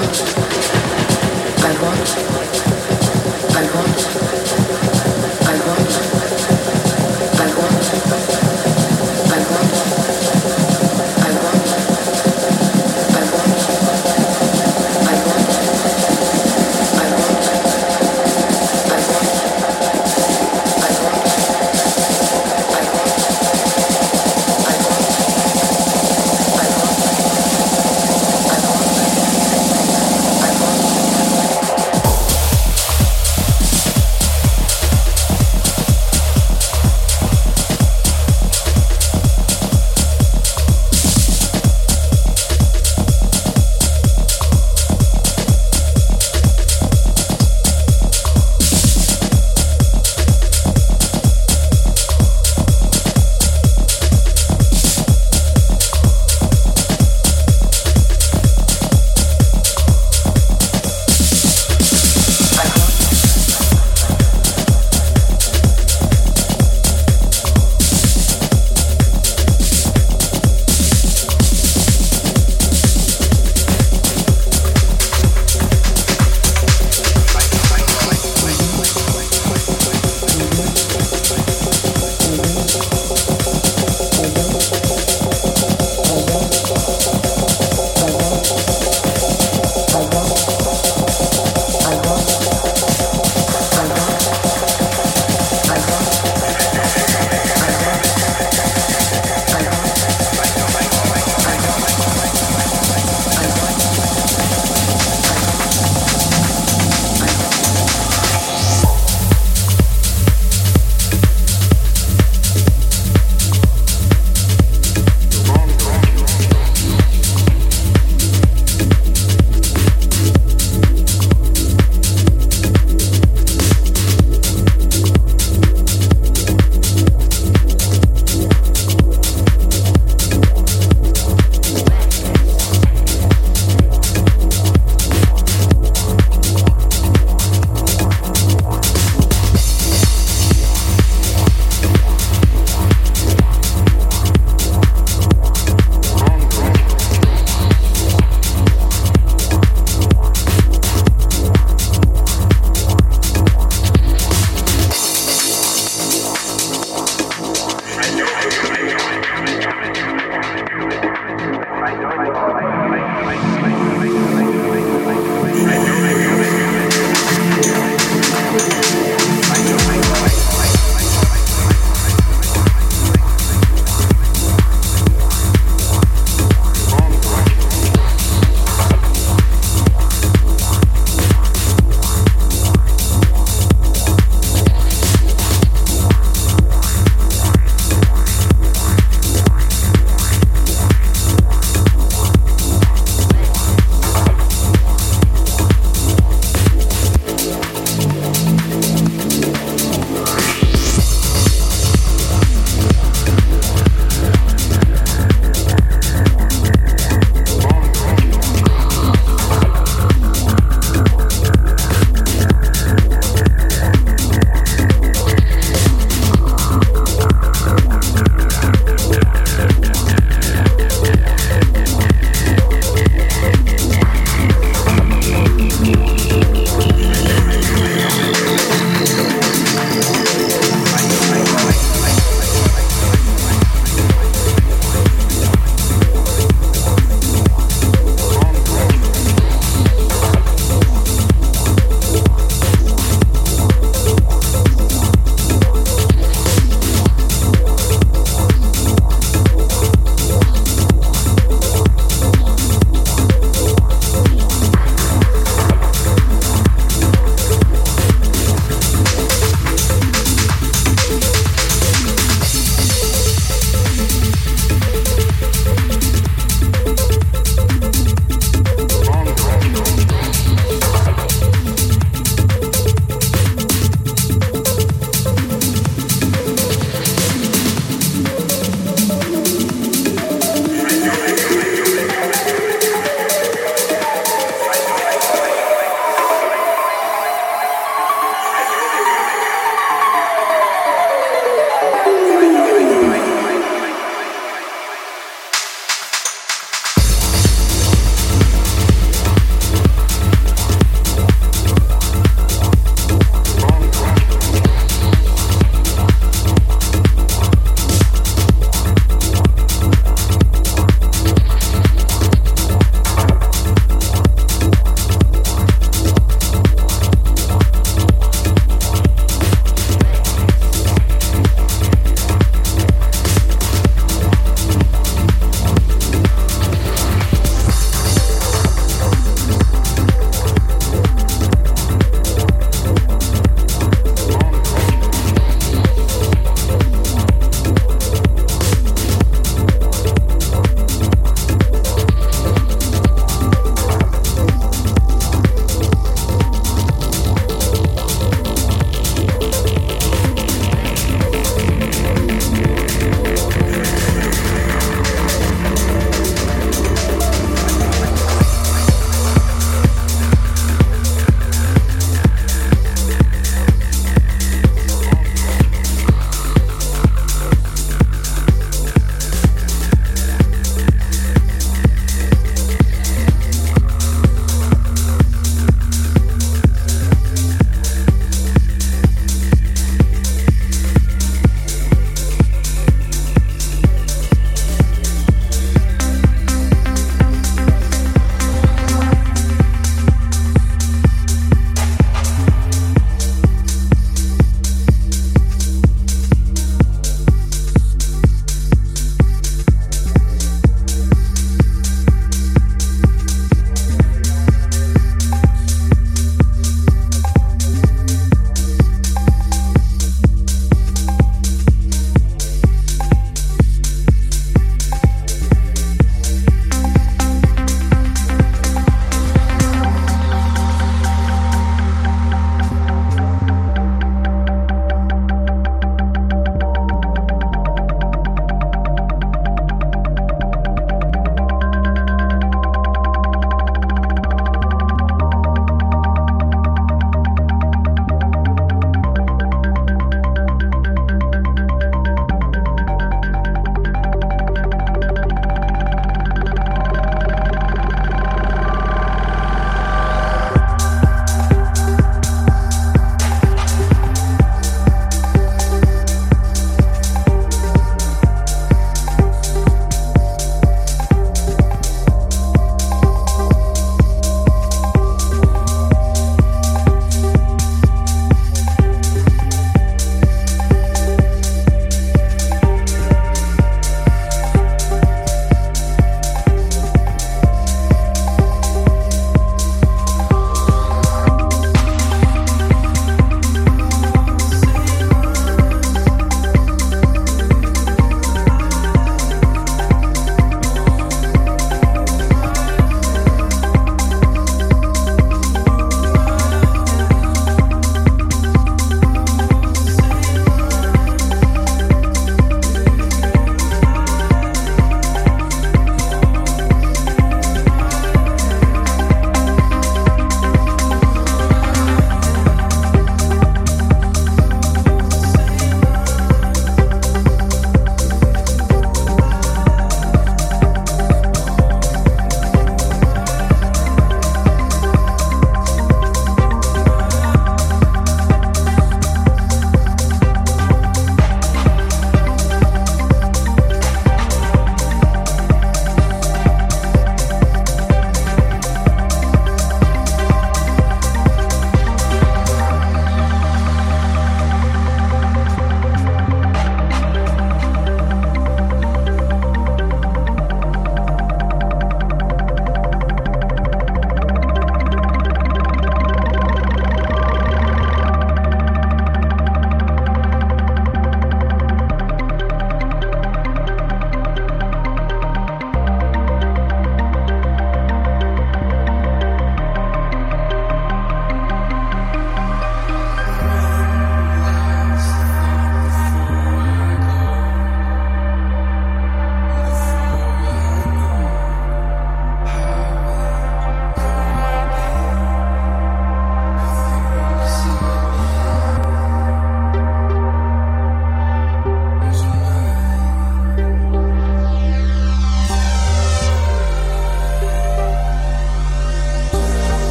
love.